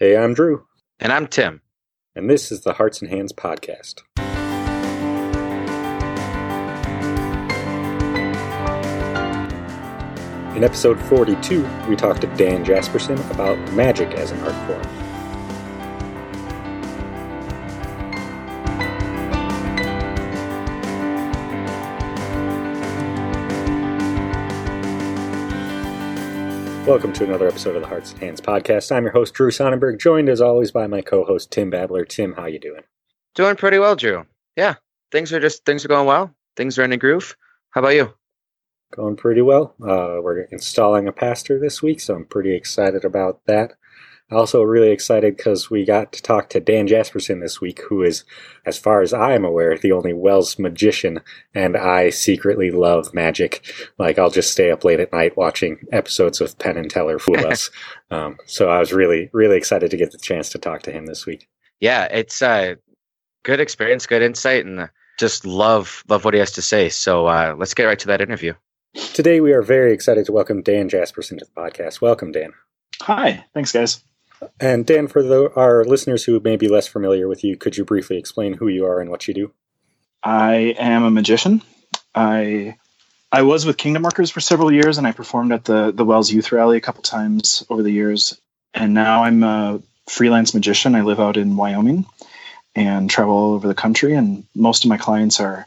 Hey, I'm Drew. And I'm Tim. And this is the Hearts and Hands Podcast. In episode 42, we talked to Dan Jasperson about magic as an art form. Welcome to another episode of the Hearts and Hands podcast. I'm your host Drew Sonnenberg, joined as always by my co-host Tim Babler. Tim, how you doing? Doing pretty well, Drew. Yeah, things are just things are going well. Things are in a groove. How about you? Going pretty well. Uh, we're installing a pastor this week, so I'm pretty excited about that. Also, really excited because we got to talk to Dan Jasperson this week, who is, as far as I am aware, the only WELS magician, and I secretly love magic. Like, I'll just stay up late at night watching episodes of Penn and Teller fool us. um, so I was really, really excited to get the chance to talk to him this week. Yeah, it's a good experience, good insight, and just love love what he has to say. So uh, let's get right to that interview. Today, we are very excited to welcome Dan Jasperson to the podcast. Welcome, Dan. Hi, thanks, guys. And Dan, for the, our listeners who may be less familiar with you, could you briefly explain who you are and what you do? I am a magician. I I was with Kingdom Workers for several years, and I performed at the the WELS Youth Rally a couple times over the years. And now I'm a freelance magician. I live out in Wyoming and travel all over the country. And most of my clients are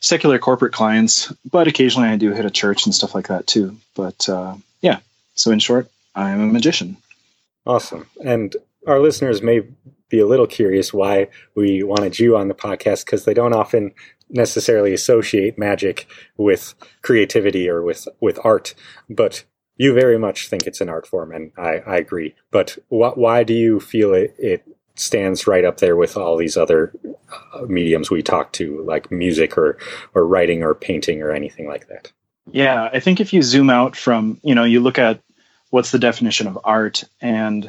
secular corporate clients, but occasionally I do hit a church and stuff like that too. But uh, yeah, so in short, I'm a magician. Awesome. And our listeners may be a little curious why we wanted you on the podcast because they don't often necessarily associate magic with creativity or with, with art, but you very much think it's an art form, and I, I agree. But wh- why do you feel it, it stands right up there with all these other uh, mediums we talk to, like music or, or writing or painting or anything like that? Yeah, I think if you zoom out from, you know, you look at what's the definition of art? And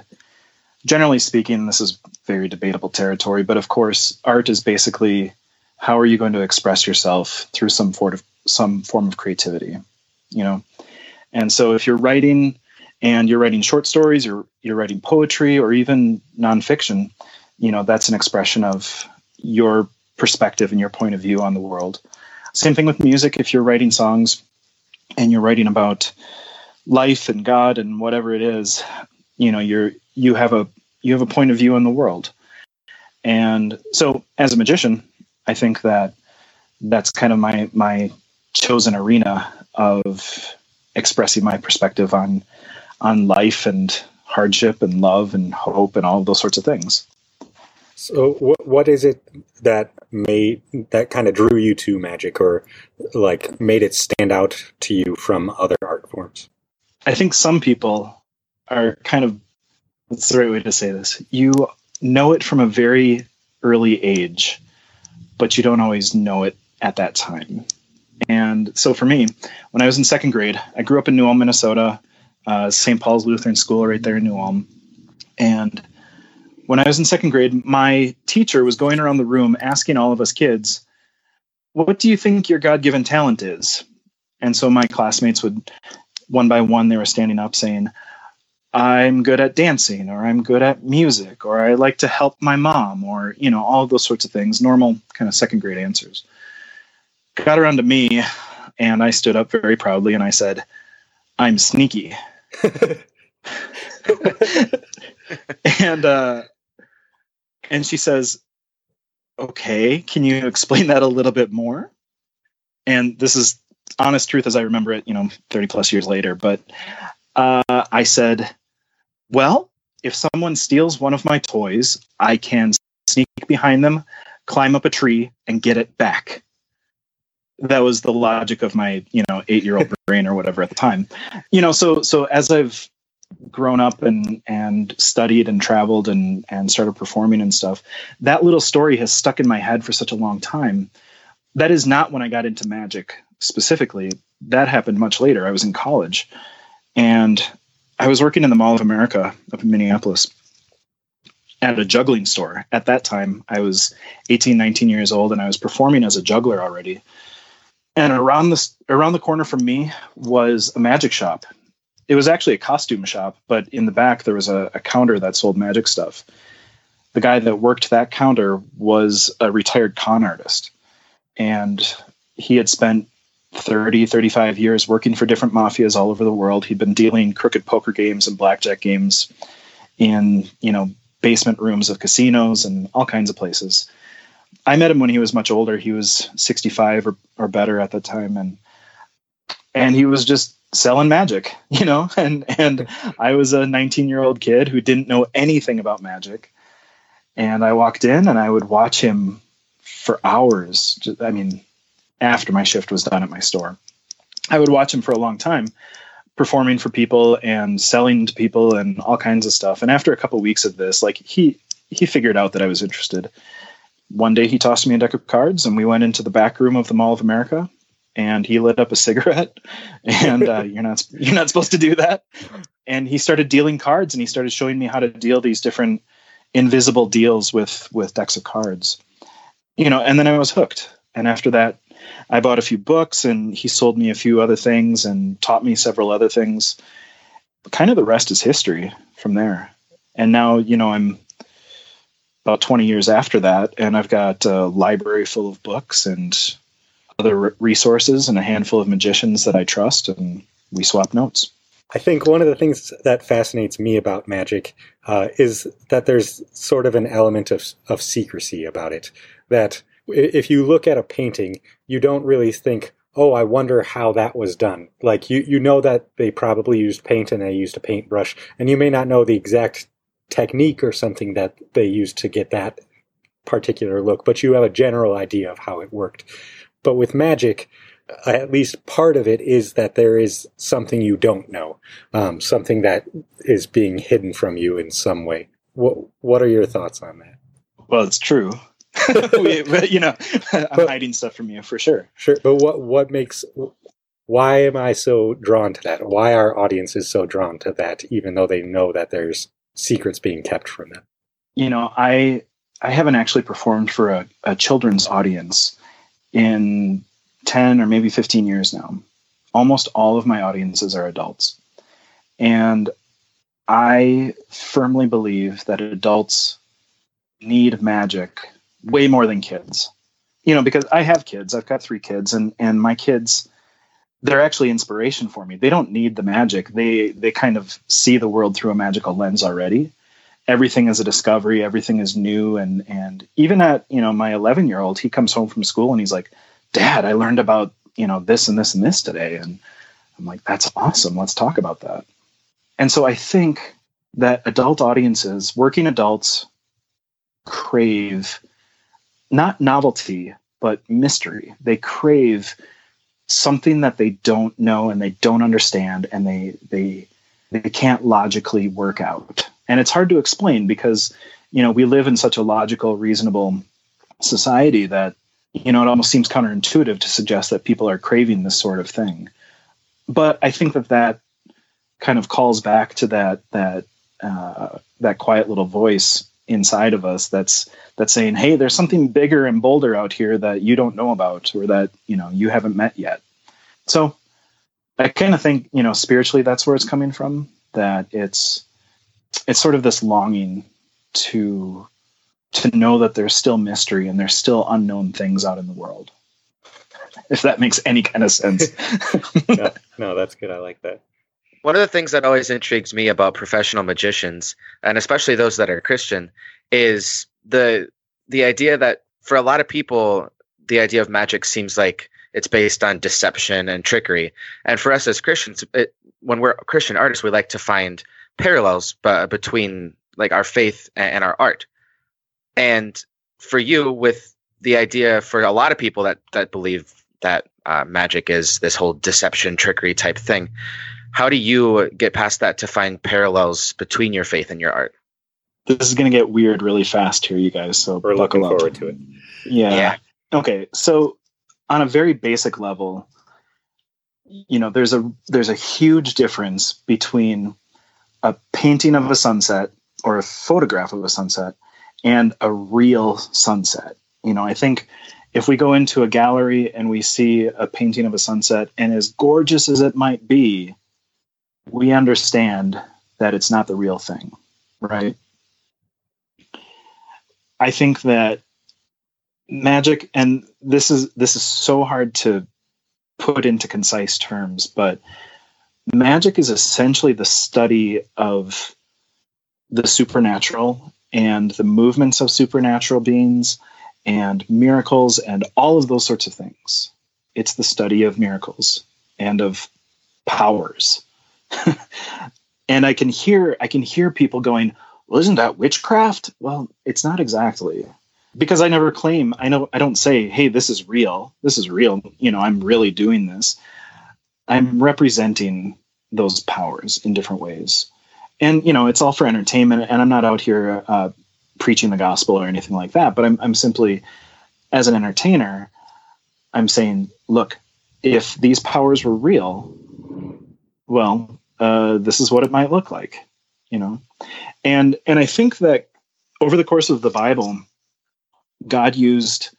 generally speaking, this is very debatable territory, but of course, art is basically how are you going to express yourself through some form of some form of creativity, you know? And so if you're writing and you're writing short stories or you're writing poetry or even nonfiction, you know, that's an expression of your perspective and your point of view on the world. Same thing with music. If you're writing songs and you're writing about life and God and whatever it is, you know, you're you have a you have a point of view on the world. And so as a magician, I think that that's kind of my my chosen arena of expressing my perspective on on life and hardship and love and hope and all those sorts of things. So what what is it that made that kind of drew you to magic or like made it stand out to you from other art forms? I think some people are kind of what's the right way to say this? You know it from a very early age, but you don't always know it at that time. And so for me, when I was in second grade, I grew up in New Ulm, Minnesota, uh, St. Paul's Lutheran School right there in New Ulm. And when I was in second grade, my teacher was going around the room asking all of us kids, What do you think your God given talent is? And so my classmates would one by one they were standing up saying i'm good at dancing or i'm good at music or i like to help my mom or you know all those sorts of things normal kind of second grade answers. Got around to me and i stood up very proudly and i said i'm sneaky. And uh and she says okay can you explain that a little bit more? And this is honest truth as I remember it, you know, 30 plus years later. But uh, I said, well, if someone steals one of my toys, I can sneak behind them, climb up a tree, and get it back. That was the logic of my, you know, eight-year-old brain or whatever at the time. You know, so so as I've grown up and and studied and traveled and and started performing and stuff, that little story has stuck in my head for such a long time. That is not when I got into magic specifically, that happened much later. I was in college and I was working in the Mall of America up in Minneapolis at a juggling store. At that time, I was 18, 19 years old and I was performing as a juggler already. And around the around the corner from me was a magic shop. it was actually a costume shop, but in the back there was a, a counter that sold magic stuff. The guy that worked that counter was a retired con artist, and he had spent 30, 35 years working for different mafias all over the world. He'd been dealing crooked poker games and blackjack games in, you know, basement rooms of casinos and all kinds of places. I met him when he was much older. He was 65 or, or better at the time. And, and he was just selling magic, you know, and, and I was a 19 year old kid who didn't know anything about magic. And I walked in and I would watch him for hours. I mean, after my shift was done at my store. I would watch him for a long time performing for people and selling to people and all kinds of stuff. And after a couple weeks of this, like he he figured out that I was interested. One day he tossed me a deck of cards and we went into the back room of the Mall of America and he lit up a cigarette and uh, you're not you're not supposed to do that. And he started dealing cards and he started showing me how to deal these different invisible deals with with decks of cards. You know, and then I was hooked. And after that, I bought a few books and he sold me a few other things and taught me several other things. Kind of the rest is history from there. And now, you know, I'm about 20 years after that, and I've got a library full of books and other resources and a handful of magicians that I trust, and we swap notes. I think one of the things that fascinates me about magic uh, is that there's sort of an element of, of secrecy about it. That if you look at a painting, you don't really think, oh, I wonder how that was done. Like you, you know that they probably used paint and they used a paintbrush, and you may not know the exact technique or something that they used to get that particular look, but you have a general idea of how it worked. But with magic, at least part of it is that there is something you don't know, um, something that is being hidden from you in some way. What What are your thoughts on that? Well, it's true. we, you know, I'm but, hiding stuff from you for sure. Sure, but what what makes why am I so drawn to that? Why are audiences so drawn to that, even though they know that there's secrets being kept from them? You know, I I haven't actually performed for a, a children's audience in ten or maybe fifteen years now. Almost all of my audiences are adults, and I firmly believe that adults need magic way more than kids. You know, because I have kids. I've got three kids, and and my kids, they're actually inspiration for me. They don't need the magic. They they kind of see the world through a magical lens already. Everything is a discovery. Everything is new, and and even at you know my 11 year old, he comes home from school and he's like, "Dad, I learned about you know this and this and this today," and I'm like, "That's awesome. Let's talk about that." And so I think that adult audiences, working adults, crave not novelty, but mystery. They crave something that they don't know and they don't understand and they they they can't logically work out. And it's hard to explain because you know we live in such a logical, reasonable society that you know it almost seems counterintuitive to suggest that people are craving this sort of thing. But I think that that kind of calls back to that that uh, that quiet little voice inside of us that's that's saying hey there's something bigger and bolder out here that you don't know about or that you know you haven't met yet. So i kind of think you know spiritually that's where it's coming from that it's it's sort of this longing to to know that there's still mystery and there's still unknown things out in the world if that makes any kind of sense. No, no that's good. I like that one of the things that always intrigues me about professional magicians, and especially those that are Christian, is the the idea that for a lot of people, the idea of magic seems like it's based on deception and trickery. And for us as Christians, it, when we're Christian artists, we like to find parallels b- between like our faith and, and our art. And for you, with the idea for a lot of people that that believe that uh, magic is this whole deception, trickery type thing, how do you get past that to find parallels between your faith and your art? This is going to get weird really fast here, you guys. So we're looking up. forward to it. Yeah. yeah. Okay. So on a very basic level, you know, there's a there's a huge difference between a painting of a sunset or a photograph of a sunset and a real sunset. You know, I think if we go into a gallery and we see a painting of a sunset and as gorgeous as it might be, we understand that it's not the real thing, right? I think that magic and this is this is so hard to put into concise terms, but magic is essentially the study of the supernatural and the movements of supernatural beings and miracles and all of those sorts of things. It's the study of miracles and of powers. and I can hear I can hear people going, "Well, isn't that witchcraft?" Well, it's not exactly. Because I never claim, I know I don't say, "Hey, this is real. This is real. You know, I'm really doing this." I'm representing those powers in different ways. And you know, it's all for entertainment and I'm not out here uh, preaching the gospel or anything like that, but I'm I'm simply as an entertainer, I'm saying, look, if these powers were real, well, uh, this is what it might look like, you know. And and I think that over the course of the Bible, God used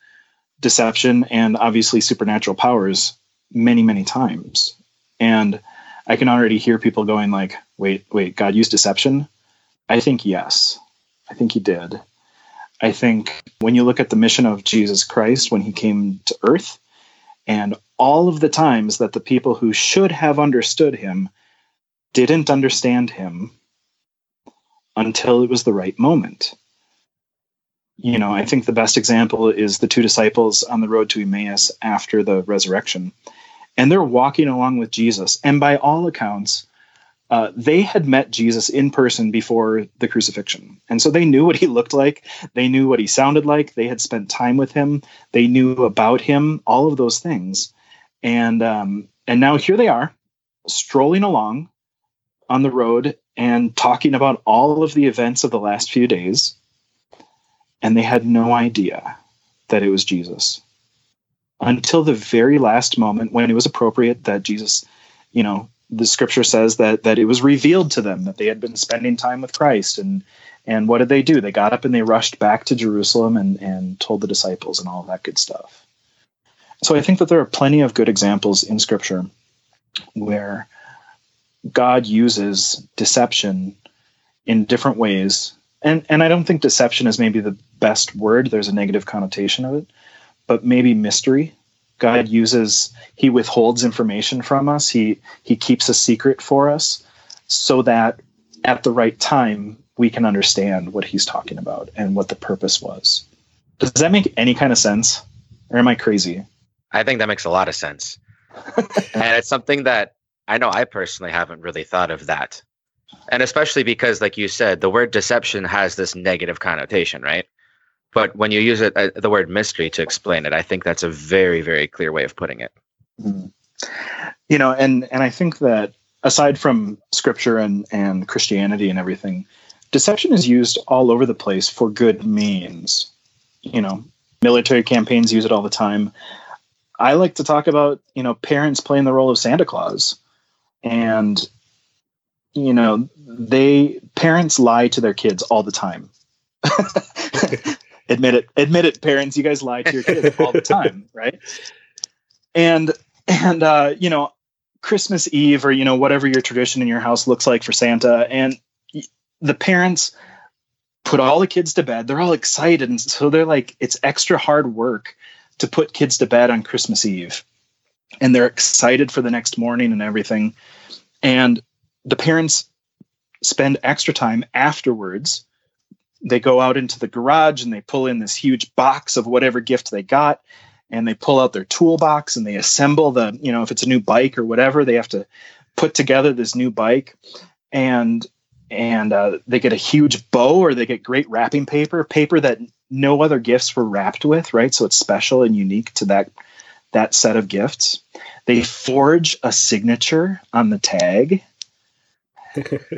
deception and obviously supernatural powers many many times, and I can already hear people going like, "Wait, wait, God used deception." I think yes, I think He did. I think when you look at the mission of Jesus Christ when He came to Earth, and all of the times that the people who should have understood him didn't understand him until it was the right moment. You know, I think the best example is the two disciples on the road to Emmaus after the resurrection. And they're walking along with Jesus. And by all accounts, uh, they had met Jesus in person before the crucifixion. And so they knew what he looked like. They knew what he sounded like. They had spent time with him. They knew about him, all of those things. And, um, and now here they are strolling along on the road and talking about all of the events of the last few days. And they had no idea that it was Jesus until the very last moment when it was appropriate that Jesus, you know, the scripture says that that it was revealed to them that they had been spending time with Christ and and what did they do? They got up and they rushed back to Jerusalem and and told the disciples and all that good stuff. So I think that there are plenty of good examples in scripture where God uses deception in different ways. And and I don't think deception is maybe the best word. There's a negative connotation of it, but maybe mystery God uses he withholds information from us. He he keeps a secret for us so that at the right time we can understand what he's talking about and what the purpose was. Does that make any kind of sense? Or am I crazy? I think that makes a lot of sense. and it's something that I know I personally haven't really thought of that. And especially because like you said, the word deception has this negative connotation, right? but when you use it uh, the word mystery to explain it i think that's a very very clear way of putting it mm-hmm. you know and and i think that aside from scripture and and christianity and everything deception is used all over the place for good means you know military campaigns use it all the time i like to talk about you know parents playing the role of santa claus and you know they parents lie to their kids all the time. Admit it admit it parents you guys lie to your kids all the time right? And and uh you know christmas eve or you know whatever your tradition in your house looks like for santa and the parents put all the kids to bed. They're all excited and so they're like it's extra hard work to put kids to bed on christmas eve and they're excited for the next morning and everything. And the parents spend extra time afterwards. They go out into the garage and they pull in this huge box of whatever gift they got and they pull out their toolbox and they assemble the you know if it's a new bike or whatever they have to put together this new bike. And and uh, they get a huge bow or they get great wrapping paper paper that no other gifts were wrapped with right? So it's special and unique to that that set of gifts. They forge a signature on the tag.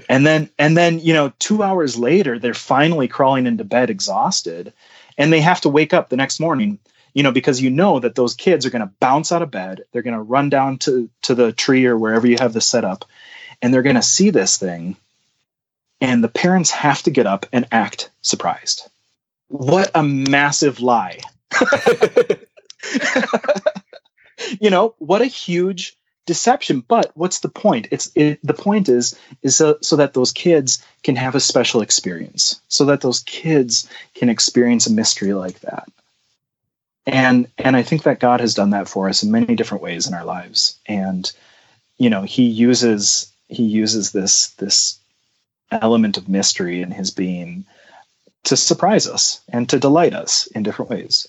And then and then you know 2 hours later they're finally crawling into bed exhausted. And they have to wake up the next morning you know because you know that those kids are going to bounce out of bed. They're going to run down to to the tree or wherever you have the setup and they're going to see this thing. And the parents have to get up and act surprised. What a massive lie you know what a huge deception. But what's the point? It's it, the point is is so, so that those kids can have a special experience. So that those kids can experience a mystery like that. And and i think that god has done that for us in many different ways in our lives. And you know he uses he uses this this element of mystery in his being to surprise us and to delight us in different ways.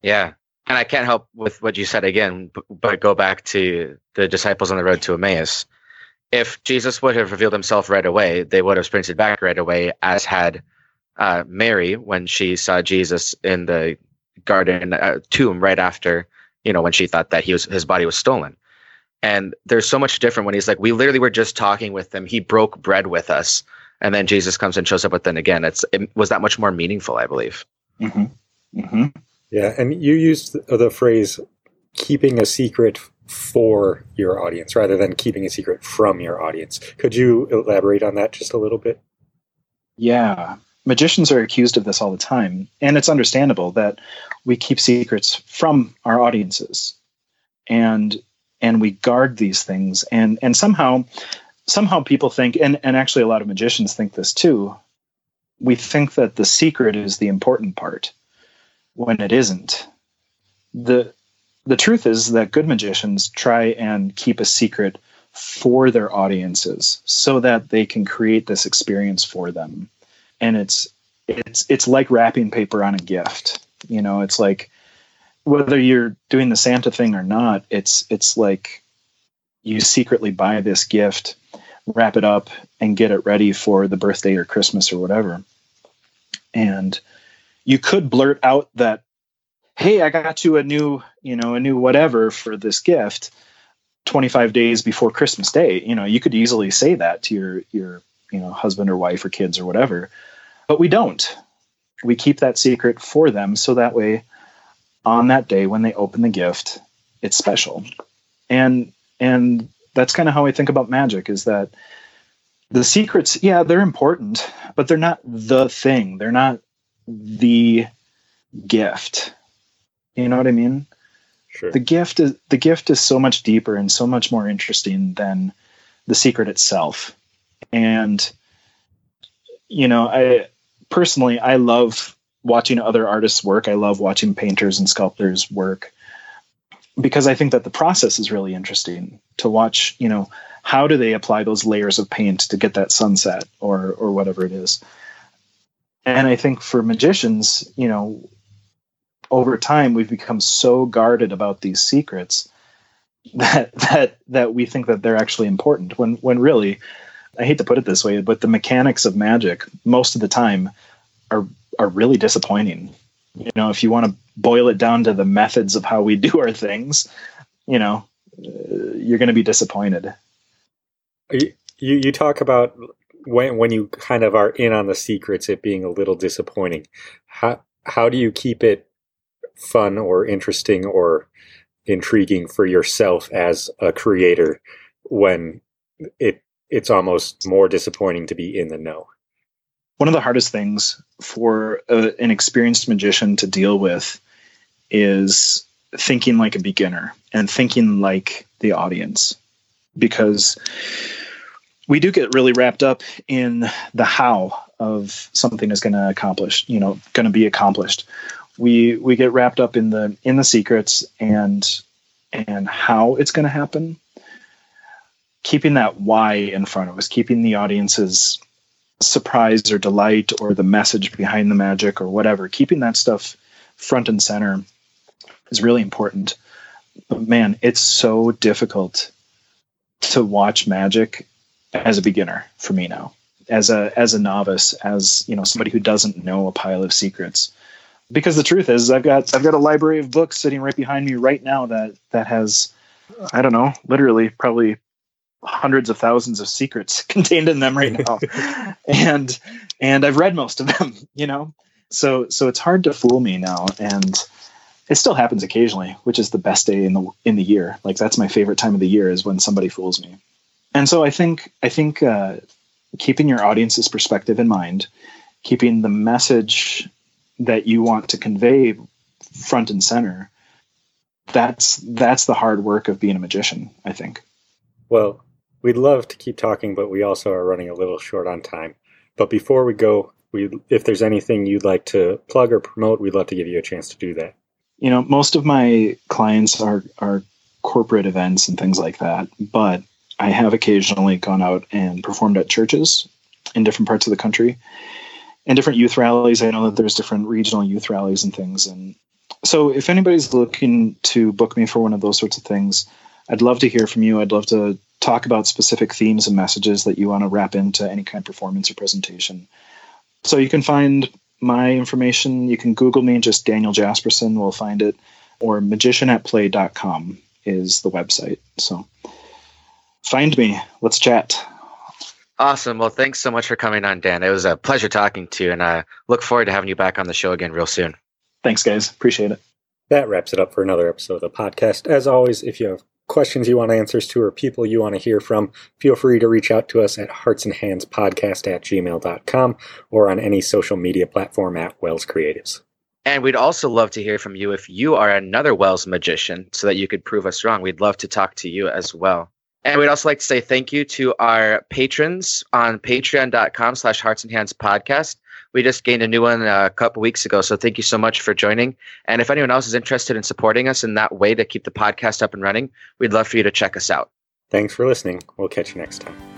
Yeah and I can't help with what you said again, but go back to the disciples on the road to Emmaus. If Jesus would have revealed himself right away, they would have sprinted back right away, as had uh, Mary when she saw Jesus in the garden uh, tomb right after, you know, when she thought that he was his body was stolen. And there's so much different when he's like, we literally were just talking with him. He broke bread with us, and then Jesus comes and shows up with them again. It's it was that much more meaningful, I believe. Mm-hmm. Mm-hmm. Yeah, and you used the phrase keeping a secret for your audience rather than keeping a secret from your audience. Could you elaborate on that just a little bit? Yeah. Magicians are accused of this all the time, and it's understandable that we keep secrets from our audiences. And and we guard these things and and somehow somehow people think and and actually a lot of magicians think this too. We think that the secret is the important part when it isn't. The the truth is that good magicians try and keep a secret for their audiences so that they can create this experience for them. And it's it's it's like wrapping paper on a gift. You know, it's like whether you're doing the Santa thing or not, it's it's like you secretly buy this gift, wrap it up, and get it ready for the birthday or Christmas or whatever. And you could blurt out that hey i got you a new you know a new whatever for this gift 25 days before christmas day. You know you could easily say that to your your you know husband or wife or kids or whatever but we don't. We keep that secret for them so that way on that day when they open the gift it's special. And and that's kind of how i think about magic is that the secrets yeah they're important but they're not the thing. They're not the gift. You know what I mean? Sure. The gift is the gift is so much deeper and so much more interesting than the secret itself. And you know, I personally I love watching other artists work. I love watching painters and sculptors work because I think that the process is really interesting to watch, you know, how do they apply those layers of paint to get that sunset or or whatever it is and I think for magicians, you know, over time we've become so guarded about these secrets that that that we think that they're actually important when when really I hate to put it this way, but the mechanics of magic most of the time are are really disappointing. You know, if you want to boil it down to the methods of how we do our things, you know, uh, you're going to be disappointed. You, you talk about when when you kind of are in on the secrets, it being a little disappointing. How how do you keep it fun or interesting or intriguing for yourself as a creator when it it's almost more disappointing to be in the know? One of the hardest things for a, an experienced magician to deal with is thinking like a beginner and thinking like the audience because we do get really wrapped up in the how of something is going to accomplish, you know, going to be accomplished. We we get wrapped up in the in the secrets and and how it's going to happen. Keeping that why in front of us, keeping the audience's surprise or delight or the message behind the magic or whatever, keeping that stuff front and center is really important. But man, it's so difficult to watch magic as a beginner for me now as a as a novice as you know somebody who doesn't know a pile of secrets. Because the truth is i've got i've got a library of books sitting right behind me right now that that has i don't know literally probably hundreds of thousands of secrets contained in them right now. And and i've read most of them you know? So so it's hard to fool me now and it still happens occasionally which is the best day in the in the year. Like that's my favorite time of the year is when somebody fools me and so I think I think uh, keeping your audience's perspective in mind, keeping the message that you want to convey front and center, that's that's the hard work of being a magician, I think. Well, we'd love to keep talking, but we also are running a little short on time. But before we go, we if there's anything you'd like to plug or promote, we'd love to give you a chance to do that. You know, most of my clients are are corporate events and things like that, but I have occasionally gone out and performed at churches in different parts of the country and different youth rallies. I know that there's different regional youth rallies and things. And so if anybody's looking to book me for one of those sorts of things, I'd love to hear from you. I'd love to talk about specific themes and messages that you want to wrap into any kind of performance or presentation. So you can find my information. You can Google me, just Daniel Jasperson, we'll find it, or magicianatplay.com is the website. So find me. Let's chat. Awesome. Well, thanks so much for coming on, Dan. It was a pleasure talking to you, and I look forward to having you back on the show again real soon. Thanks, guys. Appreciate it. That wraps it up for another episode of the podcast. As always, if you have questions you want answers to or people you want to hear from, feel free to reach out to us at heartsandhandspodcast at gmail.com or on any social media platform at WELS Creatives. And we'd also love to hear from you if you are another WELS magician so that you could prove us wrong. We'd love to talk to you as well. And we'd also like to say thank you to our patrons on patreon.com slash hearts and hands podcast. We just gained a new one uh, a couple weeks ago. So thank you so much for joining. And if anyone else is interested in supporting us in that way to keep the podcast up and running, we'd love for you to check us out. Thanks for listening. We'll catch you next time.